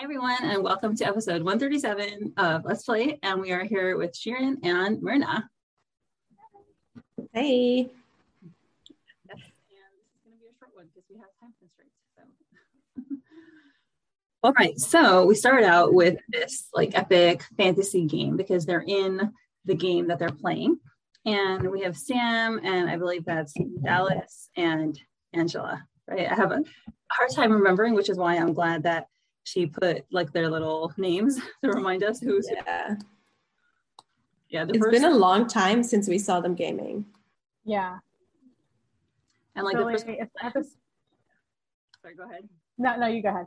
Hi, everyone, and welcome to episode 137 of Let's Play. And we are here with Shirin and Myrna. Hey. Yes, and this is going to be a short one because we have time constraints. So. All right, so we started out with this like epic fantasy game because they're in the game that they're playing. And we have Sam, and I believe that's Dallas and Angela, right? I have a hard time remembering, which is why I'm glad that she put like their little names to remind us who's Yeah. yeah. The It's first been a long time since we saw them gaming. Yeah. and like really, the first. it's at this, Sorry, go ahead. no, no, you go ahead.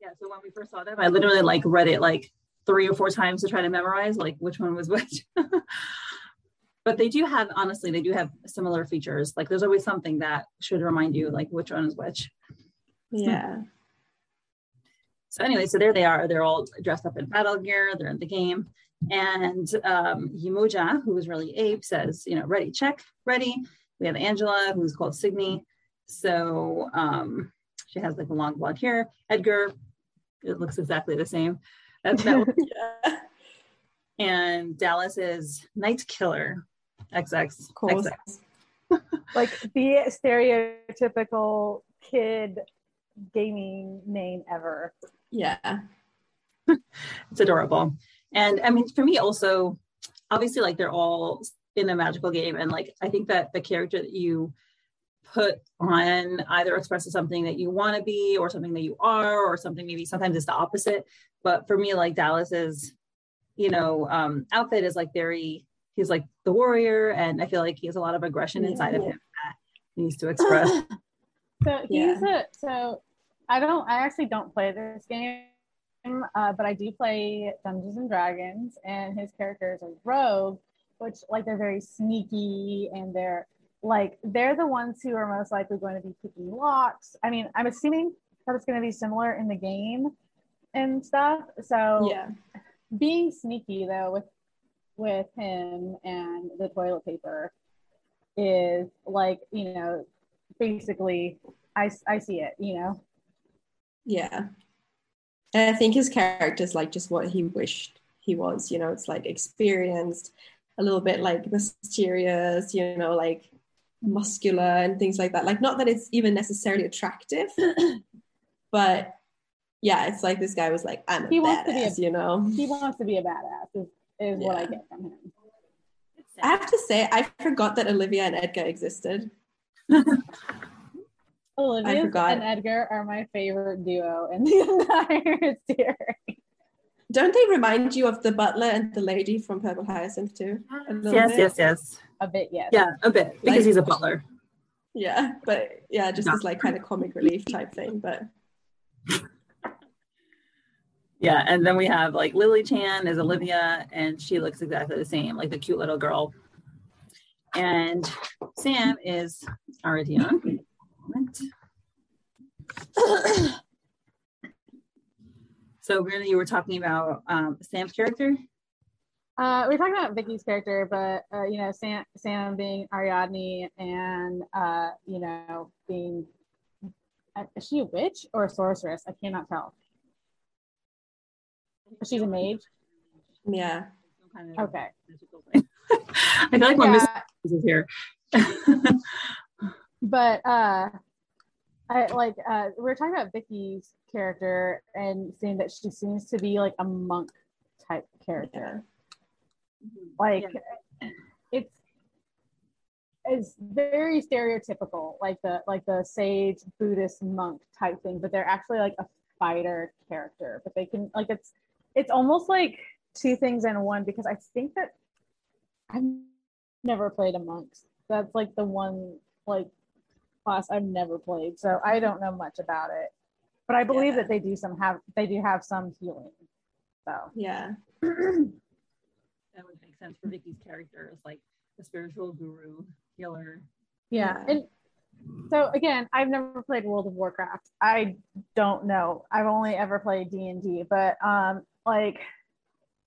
Yeah, so when we first saw them, I literally like read it like three or four times to try to memorize like which one was which. but they do have honestly, they do have similar features. Like there's always something that should remind you like which one is which. Yeah. So anyway, so there they are. They're all dressed up in battle gear. They're in the game. And um, Yimoja, who is really Abe, says, you know, ready, check, ready. We have Angela, who's called Signy. So um, she has like a long blonde hair. Edgar, it looks exactly the same. That's that. yeah. and Dallas is Night Killer. XX. Course. XX. Like the stereotypical kid gaming name ever. Yeah. It's adorable. And I mean, for me, also, obviously, like they're all in a magical game. And like, I think that the character that you put on either expresses something that you want to be or something that you are, or something maybe sometimes it's the opposite. But for me, like Dallas's, you know, um, outfit is like very, he's like the warrior. And I feel like he has a lot of aggression inside of him that he needs to express. So he's a so I don't I actually don't play this game, uh, but I do play Dungeons and Dragons, and his character is a rogue, which like they're very sneaky and they're like they're the ones who are most likely going to be picking locks. I mean, I'm assuming that it's going to be similar in the game and stuff. So Yeah. being sneaky though with with him and the toilet paper is like you know basically i i see it you know Yeah. And I think his character is like just what he wished he was, you know, it's like experienced, a little bit like mysterious, you know, like muscular and things like that. Like not that it's even necessarily attractive, but yeah, it's like this guy was like, I'm a He wants to be a- you know. he wants to be a badass is, is what i get from him I have to say, I forgot that Olivia and Edgar existed. olivia forgot. and edgar are my favorite duo in the entire series Don't they remind you of the butler and the lady from Purple Hyacinth too? Ah, yes, bit? yes, yes. a bit yes Yeah, a bit because Like- he's a butler. Yeah, but yeah, just Yeah. this like kind of comic relief type thing. But Yeah, and then we have like Lily Chan is Olivia, and she looks exactly the same, like the cute little girl. And Sam is Aridion. so really, you were talking about um, Sam's character. Uh, we're talking about Vicky's character, but uh, you know, Sam, Sam being Ariadne, and uh, you know, being uh, is she a witch or a sorceress? I cannot tell. She's a mage. yeah, kind of Okay. thing. I feel like we're missing Yeah, pieces here. but uh, I like uh, we we're talking about Vicky's character and saying that she seems to be like a monk type character. Like it's it's very stereotypical, like the like the sage Buddhist monk type thing, but they're actually like a fighter character. But they can like it's it's almost like two things in one because I think that I've never played a monks. That's like the one like class I've never played, so I don't know much about it. But I believe Yeah. that they do some have they do have some healing. So Yeah. That would make sense for Vicky's character as like the spiritual guru, healer. yeah, Yeah. and so again, I've never played World of Warcraft. I don't know. I've only ever played D and D, but um, like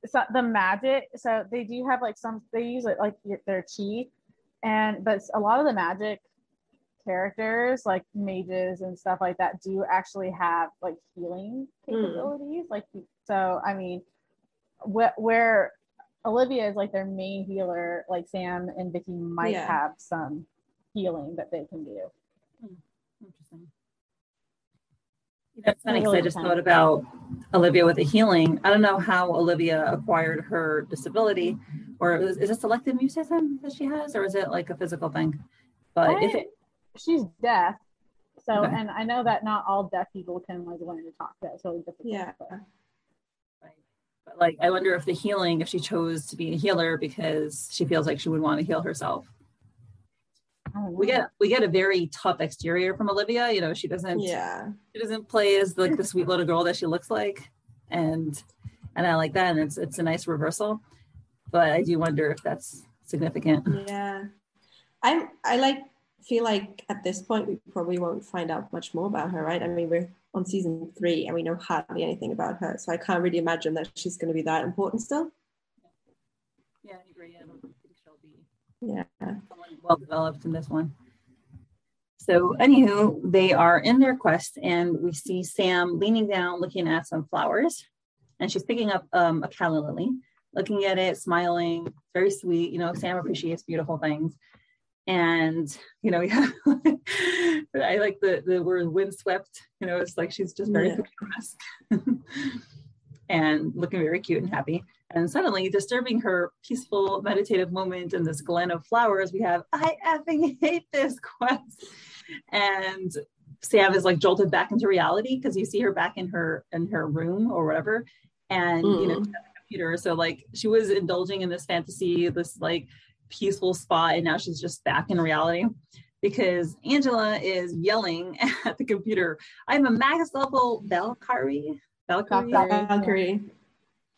so the magic. So they do have like some. They use it like their chi, and but a lot of the magic characters like mages and stuff like that do actually have like healing Mm. capabilities like so i mean wh- where olivia is like their main healer like sam and vicky might Yeah. have some healing that they can do Interesting. That's funny because I just thought about Olivia with the healing. I don't know how Olivia acquired her disability, or is, is it selective mutism that she has, or is it like a physical thing? But if it, she's deaf so Okay. and i know that not all deaf people can like learn to talk that's really difficult Yeah. but- but like, I wonder if the healing, if she chose to be a healer because she feels like she would want to heal herself. I don't know. We get we get a very tough exterior from Olivia. You know, she doesn't Yeah. she doesn't play as like the sweet little girl that she looks like and and i like that and it's it's a nice reversal but i do wonder if that's significant Yeah. I'm I like feel like at this point we probably won't find out much more about her, right? I mean we're on season three and we know hardly anything about her. So I can't really imagine that she's gonna be that important still. yeah i agree i don't think she'll be Yeah. well developed in this one so anywho they are in their quest and we see sam leaning down looking at some flowers and she's picking up um, a calla lily looking at it smiling very sweet you know sam appreciates beautiful things and you know yeah i like the the word windswept you know it's like she's just very Yeah. picturesque and looking very cute and happy and suddenly disturbing her peaceful meditative moment in this glen of flowers we have i effing hate this quest and sam is like jolted back into reality because you see her back in her in her room or whatever and you know Mm. she's at the computer so like she was indulging in this fantasy this like peaceful spot and now she's just back in reality because angela is yelling at the computer i'm a max level valkyrie valkyrie Valkyrie.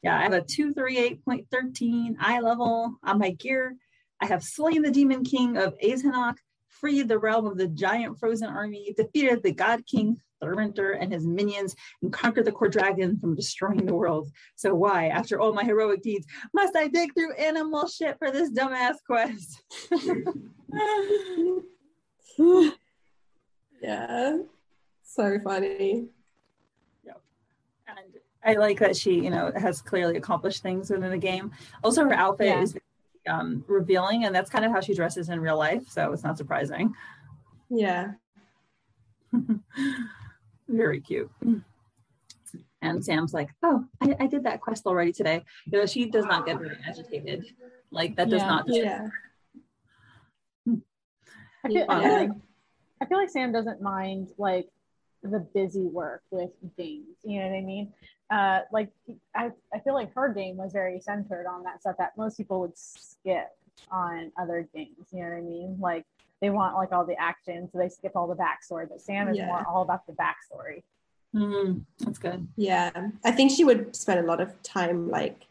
Yeah, I have a 238.13 eye level on my gear. I have slain the demon king of Azenok, freed the realm of the giant frozen army, defeated the god king Thurminter and his minions, and conquer the core dragon from destroying the world. So why, after all my heroic deeds, must I dig through animal shit for this dumbass quest? yeah. So funny. Yep. And I like that she, you know, has clearly accomplished things within the game. Also, her outfit Yeah. is um, revealing, and that's kind of how she dresses in real life. So it's not surprising. Yeah. Very cute. And Sam's like, "Oh, I, I did that quest already today." You know, she does not get very agitated. Like that does Yeah. not. Yeah. I feel, I, feel like, I feel like Sam doesn't mind like the busy work with games. You know what I mean? Uh, like I, I feel like her game was very centered on that stuff that most people would skip on other games. You know what I mean? Like they want like all the action, so they skip all the backstory. But Sam is Yeah. more all about the backstory. Mm, that's good. Yeah. I think she would spend a lot of time like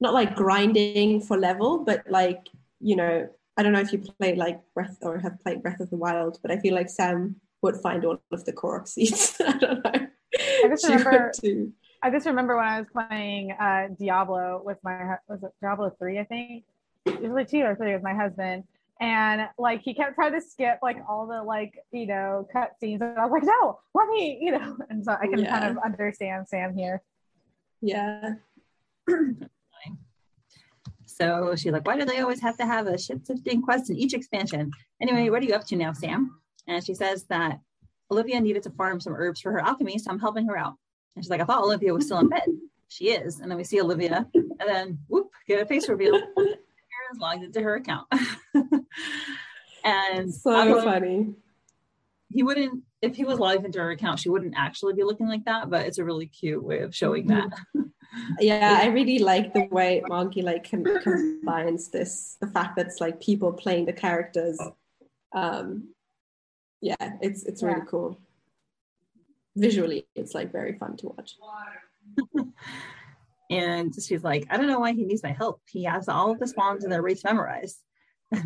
not like grinding for level, but like, you know, I don't know if you played like Breath or have played Breath of the Wild, but I feel like Sam would find all of the Korok seeds. I don't know. I just She would remember- too. I just remember when I was playing uh, Diablo with my hu- was it Diablo three I think it was like two or three with my husband and like he kept trying to skip like all the like you know cut scenes and I was like no let me you know and so I can Yeah. kind of understand Sam here. Yeah. So she's like, "Why do they always have to have a shit sifting quest in each expansion?" Anyway, what are you up to now, Sam? And she says that Olivia needed to farm some herbs for her alchemy, so I'm helping her out. And she's like, "I thought Olivia was still in bed." She is, and then we see Olivia, and then whoop, get a face reveal. Logged into her account. and So funny. he wouldn't if he was logged into her account she wouldn't actually be looking like that but it's a really cute way of showing that yeah, I really like the way Mongie like com- combines this the fact that it's like people playing the characters. Um, yeah, it's it's really Yeah. cool. Visually, it's like very fun to watch. and she's like, I don't know why he needs my help. He has all of the spawns and their rates memorized. you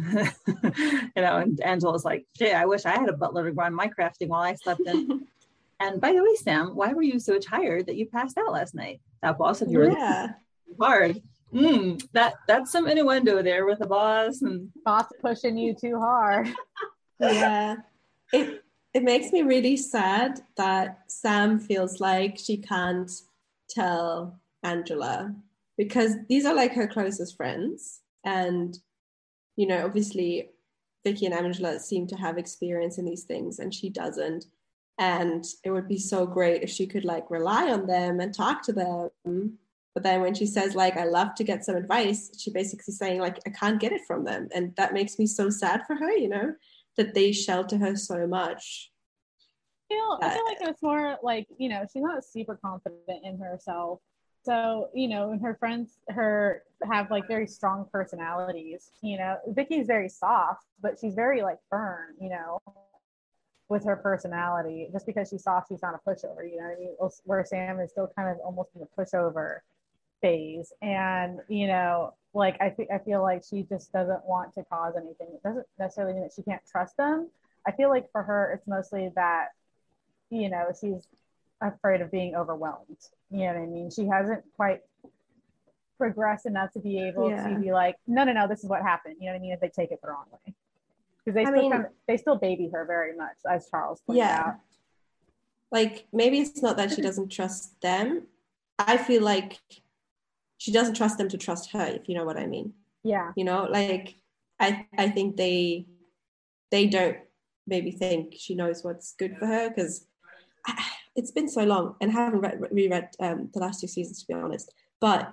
know, and Angela's like, gee, I wish I had a butler to run my crafting while I slept in. and by the way, Sam, why were you so tired that you passed out last night? That boss of yours Yeah, hard. Mm, that that's some innuendo there with the boss and Boss pushing you too hard. yeah. It it makes me really sad that Sam feels like she can't tell Angela because these are like her closest friends, and you know, obviously, Vicky and Angela seem to have experience in these things, and she doesn't. And it would be so great if she could like rely on them and talk to them. But then when she says like I love to get some advice, she basically saying like I can't get it from them, and that makes me so sad for her. You know that they shelter her so much. I feel, I feel like it's more like you know she's not super confident in herself so you know and her friends her have like very strong personalities you know. Vicky's very soft but she's very like firm you know with her personality. Just because she's soft she's not a pushover you know i mean? Where sam is still kind of almost in the pushover phase. And you know like i think i feel like she just doesn't want to cause anything. It doesn't necessarily mean that she can't trust them. I feel like for her it's mostly that you know, she's afraid of being overwhelmed. You know what I mean? She hasn't quite progressed enough to be able Yeah. to be like, no, no, no, this is what happened. You know what I mean? If they take it the wrong way. Because they I still mean- kind of, they still baby her very much, as Charles pointed Yeah. out. Like maybe it's not that she doesn't trust them. I feel like she doesn't trust them to trust her, if you know what I mean. Yeah. You know, like I I think they they don't maybe think she knows what's good for her because it's been so long and I haven't read, reread um, the last two seasons to be honest. But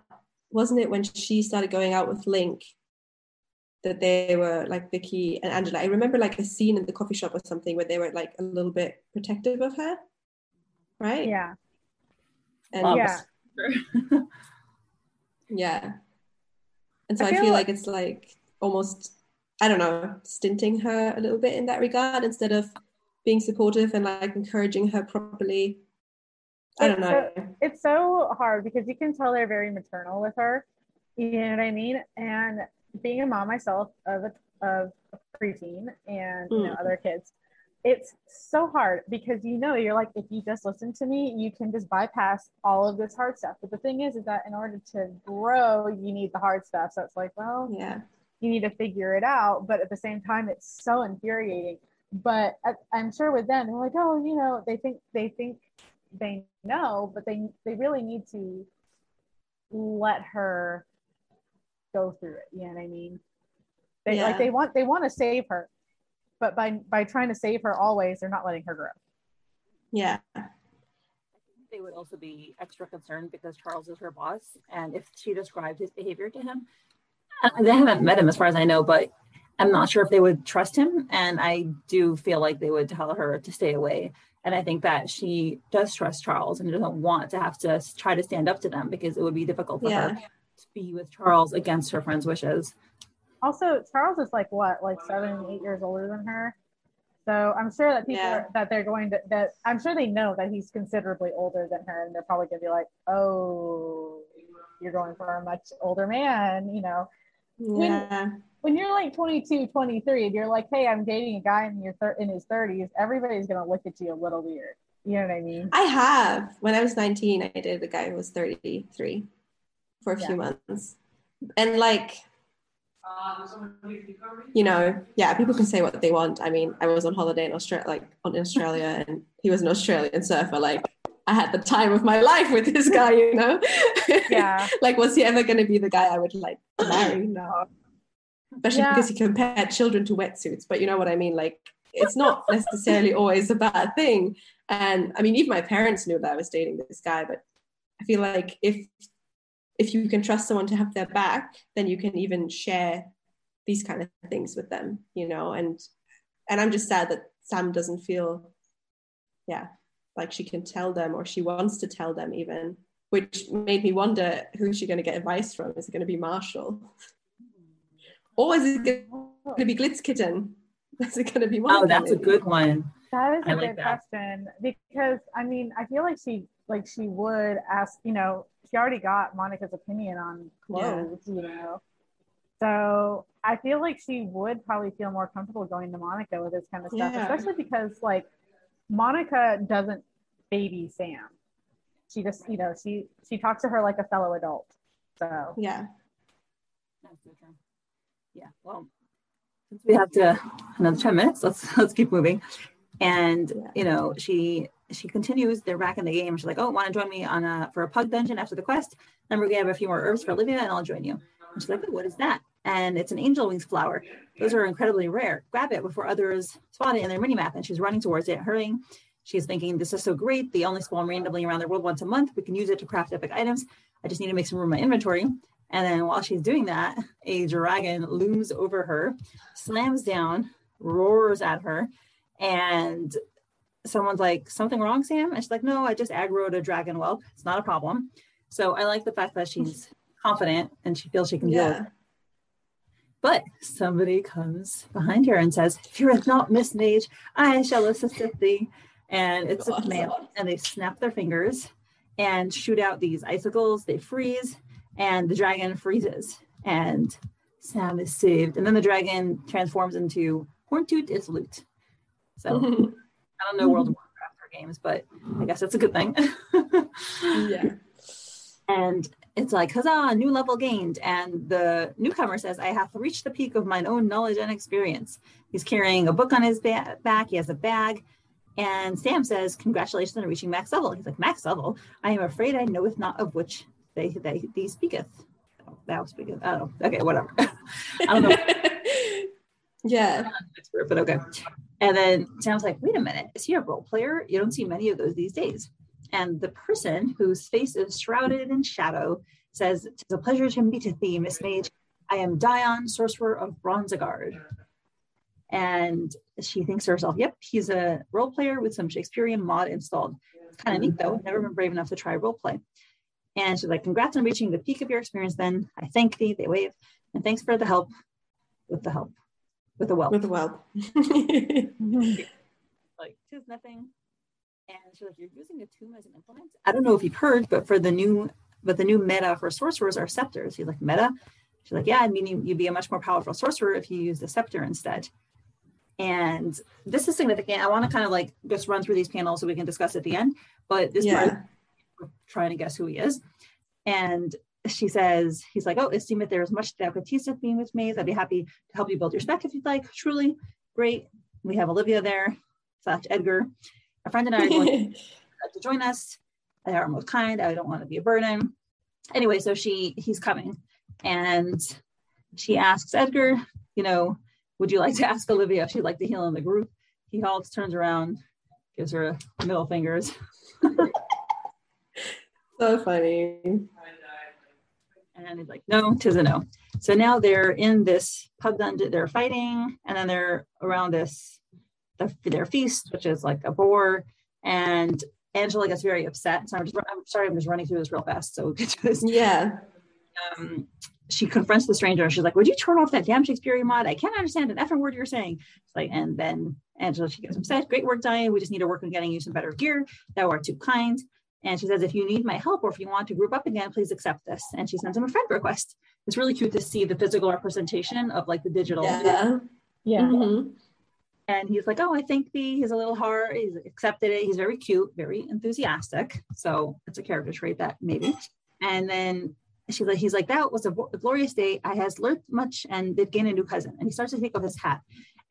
wasn't it when she started going out with Link that they were like Vicky and Angela? I remember like a scene in the coffee shop or something where they were like a little bit protective of her, right? Yeah. And Wow. Yeah. yeah. And so I I, feel feel like- like it's like almost, I don't know, stinting her a little bit in that regard instead of being supportive and like encouraging her properly. I don't It's know. it's so hard because you can tell they're very maternal with her. You know what I mean? And being a mom myself of a of a preteen and you know Mm. other kids, it's so hard because you know you're like if you just listen to me, you can just bypass all of this hard stuff. But the thing is, is that in order to grow, you need the hard stuff. So it's like, well, Yeah. you need to figure it out. But at the same time, it's so infuriating. But I, I'm sure with them, they're like, oh, you know, they think they think they know, but they they really need to let her go through it. You know what I mean? They Yeah. like they want they want to save her, but by by trying to save her always, they're not letting her grow. Yeah. they would also be extra concerned because Charles is her boss. And if she described his behavior to him, they haven't met him as far as I know, but I'm not sure if they would trust him. And I do feel like they would tell her to stay away. And I think that she does trust Charles and doesn't want to have to try to stand up to them because it would be difficult for Yeah. her to be with Charles against her friend's wishes. Also, Charles is like what, like seven, eight years older than her. So I'm sure that people Yeah. are, that they're going to that I'm sure they know that he's considerably older than her, and they're probably gonna be like, oh, you're going for a much older man, you know. Yeah. When you're like 22, 23, and you're like, hey, I'm dating a guy in your thir- in his 30s, everybody's gonna look at you a little weird. You know what I mean? I have. When I was 19, I dated a guy who was 33 for a few months. And like, you know, yeah, people can say what they want. I mean, I was on holiday in Australia, like on Australia, and he was an Australian surfer. Like, I had the time of my life with this guy, you know? Yeah. like, was he ever going to be the guy I would like marry? No. Especially Yeah. because he compared children to wetsuits. But you know what I mean? Like, it's not necessarily always a bad thing. And I mean, even my parents knew that I was dating this guy, but I feel like if if you can trust someone to have their back, then you can even share these kind of things with them, you know. And and I'm just sad that Sam doesn't feel, yeah, like she can tell them or she wants to tell them even which made me wonder who's she going to get advice from? Is it going to be Marshall? Or is it going to be Glitzkitten? Is it going to be Monica? Oh, that's a good one. That is a like good that. question because I mean, I feel like she like she would ask, you know, she already got Monica's opinion on clothes, yeah. you know. So I feel like she would probably feel more comfortable going to Monica with this kind of stuff, yeah. especially because like Monica doesn't baby Sam. She just, you know, she she talks to her like a fellow adult. So yeah. Yeah. Well, since we have to another 10 minutes, let's let's keep moving. And yeah. you know, she she continues, they're back in the game. She's like, Oh, want to join me on a for a pug dungeon after the quest? Remember, we're gonna have a few more herbs for Olivia and I'll join you. And she's like, oh, what is that? And it's an angel wings flower. Those are incredibly rare. Grab it before others spot it in their mini map. And she's running towards it, hurrying. She's thinking, this is so great. They only spawn randomly around the world once a month. We can use it to craft epic items. I just need to make some room in my inventory. And then while she's doing that, a dragon looms over her, slams down, roars at her, and someone's like, something wrong, Sam? And she's like, no, I just aggroed a dragon whelp. It's not a problem. So I like the fact that she's confident and she feels she can yeah. do it. But somebody comes behind her and says, Fear not, Miss Mage, I shall assist thee. And it's a male, and they snap their fingers and shoot out these icicles. They freeze, and the dragon freezes. And Sam is saved. And then the dragon transforms into Horntoot is loot. So I don't know World of Warcraft or games, but I guess that's a good thing. yeah. And it's like, huzzah, new level gained. And the newcomer says, I have reached the peak of mine own knowledge and experience. He's carrying a book on his ba- back, he has a bag. And Sam says, Congratulations on reaching max level. He's like, Max level? I am afraid I knoweth not of which they, they, they speaketh. Oh, thou speaketh. Oh, okay, whatever. I don't know. yeah. Expert, but okay. And then Sam's like, Wait a minute, is he a role player? You don't see many of those these days. And the person whose face is shrouded in shadow says, Tis a pleasure to meet thee, Miss Mage. I am Dion, sorcerer of Bronzegard. And she thinks to herself, yep, he's a role player with some Shakespearean mod installed. It's kind of neat though. Never been brave enough to try role play. And she's like, congrats on reaching the peak of your experience then. I thank thee. They wave. And thanks for the help with the help. With the whelp. With the whelp. like, tis nothing and she's like, "You're using a tome as an implement." I don't know if you've heard, but for the new, but the new meta for sorcerers are scepters. He's like, "Meta." She's like, "Yeah, I mean, you'd be a much more powerful sorcerer if you use the scepter instead." And this is significant. I want to kind of like just run through these panels so we can discuss at the end. But this yeah. part, trying to guess who he is. And she says, he's like, oh, esteem if there is much could tease with me with me. I'd be happy to help you build your spec if you'd like. Truly great. We have Olivia there, slash Edgar. A friend and I are going to join us. They are most kind. I don't want to be a burden. Anyway, so she he's coming, and she asks Edgar, you know, would you like to ask Olivia if she'd like to heal in the group? He halts, turns around, gives her middle fingers. so funny. And he's like, no, tis a no. So now they're in this pug dungeon, they're fighting, and then they're around this their feast, which is like a boar. And Angela gets very upset. So I'm just, I'm sorry, I'm just running through this real fast. So we get to this. Yeah. Um, she confronts the stranger and she's like, Would you turn off that damn Shakespearean mod? I can't understand an effing word you're saying. It's like, and then Angela, she gets upset. Great work, Dion. We just need to work on getting you some better gear. Thou art too kind. And she says, if you need my help or if you want to group up again, please accept this. And she sends him a friend request. It's really cute to see the physical representation of like the digital. Yeah. Yeah. Mm-hmm. And he's like, Oh, I think thee. He's a little hard. He's accepted it. He's very cute, very enthusiastic. So it's a character trait that maybe. And then she's like, he's like, that was a, a glorious day. I has learned much and did gain a new cousin. And he starts to take off his hat.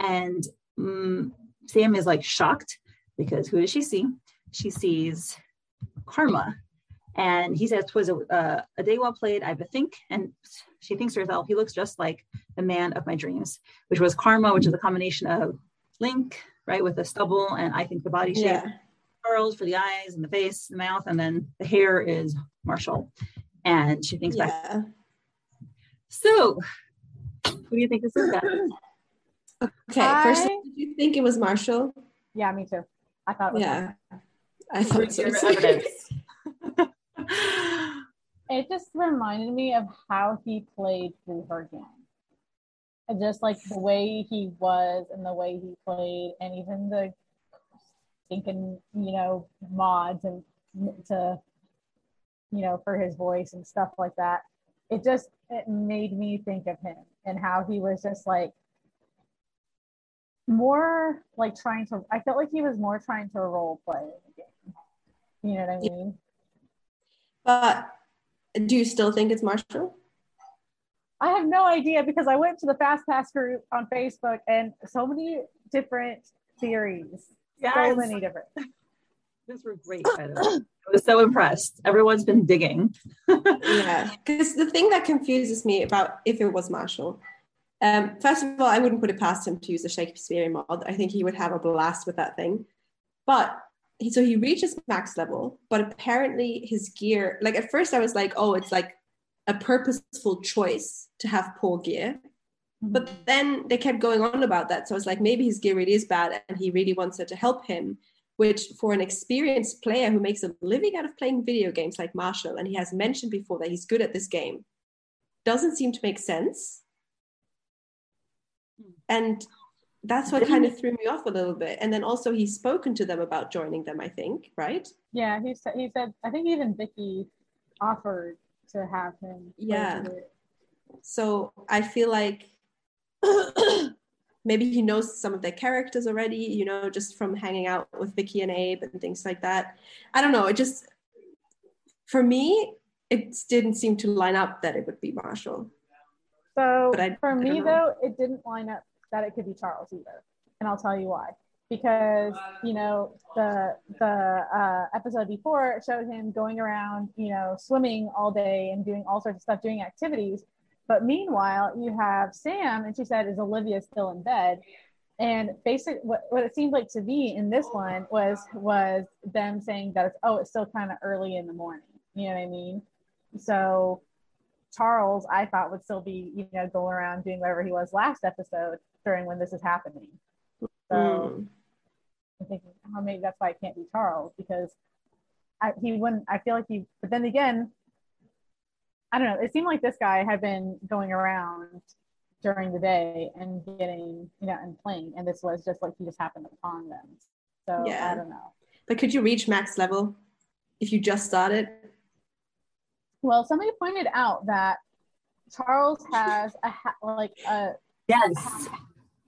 And um, Sam is like shocked because who does she see? She sees Karma. And he says, "Twas a, uh, a day well played, I bethink." And she thinks to herself, "He looks just like the man of my dreams," which was Karma, which is a combination of Link, right, with the stubble and I think the body shape. Yeah. Charles for the eyes and the face, the mouth, and then the hair is Marshall. And she thinks yeah. back. So, who do you think this is? Okay, I... first, did you think it was Marshall? Yeah, me too. I thought. yeah, I thought so. Evidence. it just reminded me of how he played through her game. And just like the way he was and the way he played, and even the thinking, you know, mods and to, you know, for his voice and stuff like that. It just it made me think of him and how he was just like more like trying to. I felt like he was more trying to role play in the game. You know what I mean? But do you still think it's Marshall? I have no idea because I went to the Fast Pass group on Facebook and so many different theories. Yes. So many different. Those were great. I was so impressed. Everyone's been digging. yeah, because the thing that confuses me about if it was Marshall, um, first of all, I wouldn't put it past him to use the Shakespearean mod. I think he would have a blast with that thing. But he, so he reaches max level, but apparently his gear, like at first I was like, oh, it's like a purposeful choice to have poor gear. Mm-hmm. But then they kept going on about that. So I was like, maybe his gear really is bad and he really wants her to help him, which for an experienced player who makes a living out of playing video games like Marshall, and he has mentioned before that he's good at this game, doesn't seem to make sense. Hmm. And that's what kind of threw me off a little bit. And then also he's spoken to them about joining them, I think, right? Yeah, he said he said I think even Vicky offered to have him. Yeah. So I feel like maybe he knows some of their characters already, you know, just from hanging out with Vicky and Abe and things like that. I don't know. It just for me, it didn't seem to line up that it would be Marshall. So I, for me though, it didn't line up that it could be Charles either. And I'll tell you why. Because you know the the uh, episode before showed him going around, you know, swimming all day and doing all sorts of stuff, doing activities. But meanwhile, you have Sam, and she said, "Is Olivia still in bed?" And basically, what, what it seemed like to me in this one was was them saying that it's oh, it's still kind of early in the morning. You know what I mean? So Charles, I thought would still be, you know, going around doing whatever he was last episode during when this is happening. So mm. I'm thinking, oh, maybe that's why it can't be Charles because I, he wouldn't. I feel like he. But then again, I don't know. It seemed like this guy had been going around during the day and getting, you know, and playing, and this was just like he just happened upon them. So yeah. I don't know. But could you reach max level if you just started? Well, somebody pointed out that Charles has a ha- like a yes a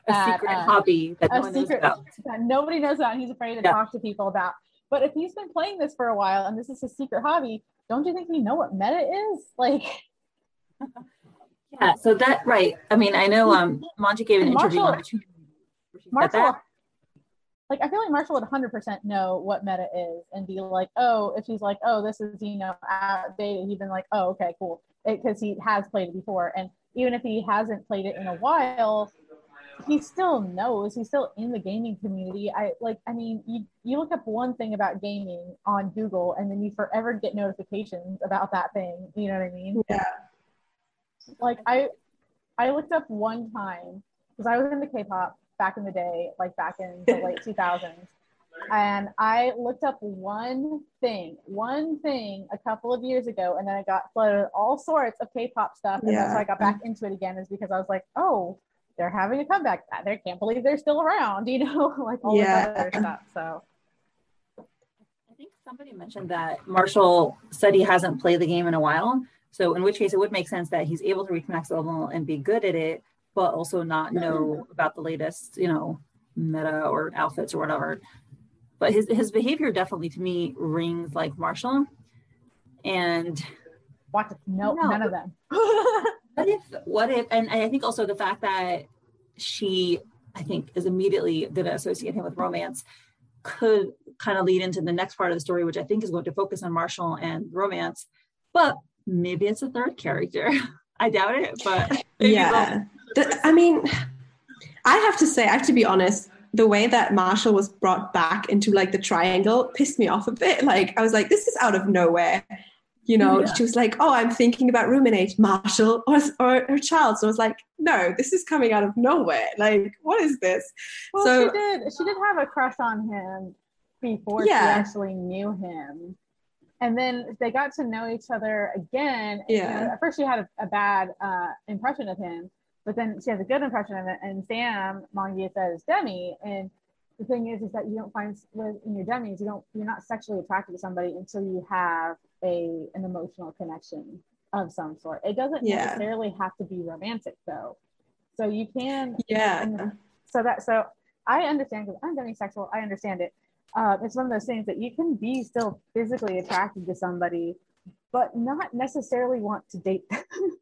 secret uh, hobby that no secret, that nobody knows about and he's afraid to yeah. talk to people about. But if he's been playing this for a while and this is his secret hobby, don't you think we know what meta is? Like Yeah, so that right. I mean, I know um Mongie gave an Marshall, interview Marshall, like I feel like Marshall would 100% know what meta is and be like, oh, if he's like, oh, this is you know outdated, he'd been like, oh, okay, cool, because he has played it before, and even if he hasn't played it in a while, he still knows he's still in the gaming community. I like i mean you you look up one thing about gaming on google and then you forever get notifications about that thing. You know what i mean? Yeah. Like i i looked up one time because i was into k-pop back in the day like back in the late 2000s and i looked up one thing one thing a couple of years ago and then i got flooded all sorts of k-pop stuff and yeah. that's why i got back into it again is because i was like oh they're having a comeback. They can't believe they're still around, you know, like all yeah. this other stuff. So I think somebody mentioned that Marshall said he hasn't played the game in a while. So in which case it would make sense that he's able to reach max level and be good at it, but also not know about the latest, you know, meta or outfits or whatever. But his his behavior definitely to me rings like Marshall. And watch no, no, none of them. what if what if and i think also the fact that she i think is immediately going to associate him with romance could kind of lead into the next part of the story which i think is going to focus on marshall and romance but maybe it's a third character. I doubt it but yeah. the, i mean i have to say i have to be honest the way that Marshall was brought back into like the triangle pissed me off a bit. Like I was like, this is out of nowhere you know yeah. she was like oh i'm thinking about ruminate marshall or, or her child so i was like no this is coming out of nowhere like what is this well so she did she did have a crush on him before yeah. she actually knew him and then they got to know each other again. Yeah. You know, at first, she had a, a bad uh, impression of him, but then she has a good impression of it. And Sam Mangia says Demi, and the thing is, is that you don't find with in your demis, you don't, you're not sexually attracted to somebody until you have a an emotional connection of some sort. It doesn't Yeah. necessarily have to be romantic, though. So you can Yeah. so that so I understand because I'm demisexual. I understand it. Uh, it's one of those things that you can be still physically attracted to somebody, but not necessarily want to date them.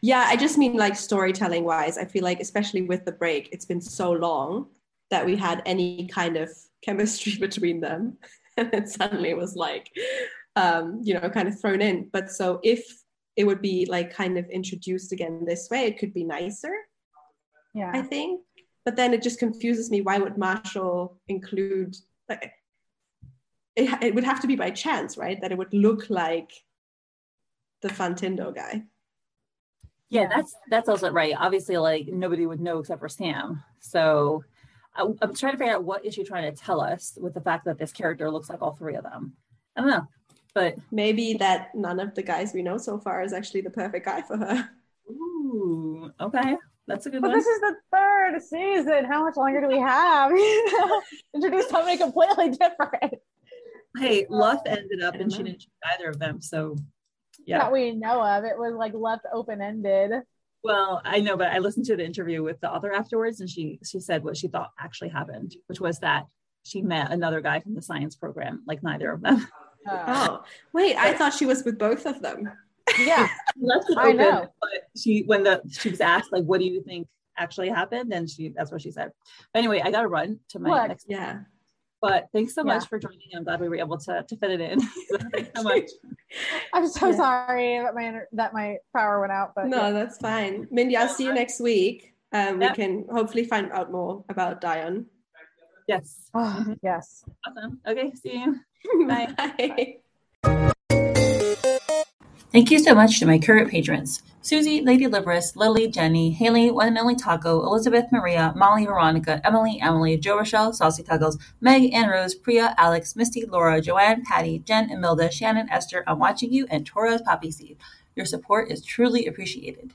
Yeah, I just mean like storytelling wise. I feel like, especially with the break, it's been so long that we had any kind of chemistry between them. And then suddenly it was like, um, you know, kind of thrown in. But so if it would be like kind of introduced again this way, it could be nicer, Yeah. I think. But then it just confuses me. Why would Marshall include, like, it, it would have to be by chance, right? That it would look like the Fantindo guy. Yeah, that's that's also right. Obviously, like nobody would know except for Sam. So I, I'm trying to figure out what is she trying to tell us with the fact that this character looks like all three of them. I don't know, but maybe that none of the guys we know so far is actually the perfect guy for her. ooh, okay, that's a good but one. this is the third season. How much longer do we have? You know, Introduce somebody completely different Hey, Luff ended up and she didn't choose either of them. So yeah. that we know of. It was like left open ended. Well, I know, but I listened to the interview with the author afterwards, and she she said what she thought actually happened, which was that she met another guy from the science program, like neither of them. Uh, Oh, wait, I thought she was with both of them. yeah, left it I open, know. but she when the she was asked like, "What do you think actually happened?" and she that's what she said. But anyway, I got to run to my Look. next. Yeah. But thanks so much for joining. I'm glad we were able to to fit it in. thanks so much. I'm so Yeah. sorry that my that my power went out. But No, that's fine. Mindy, I'll see you next week. Um, Yeah. We can hopefully find out more about Dion. Yes. Oh, yes. Awesome. Okay. See you. Bye. Thank you so much to my current patrons Susie, Lady Libris, Lily, Jenny, Haley, One and Only Taco, Elizabeth, Maria, Molly, Veronica, Emily, Emily, Joe Rochelle, Saucy Tuggles, Meg, Ann Rose, Priya, Alex, Misty, Laura, Joanne, Patty, Jen, Emilda, Shannon, Esther, I'm watching you, and Torres Poppy Seed. Your support is truly appreciated.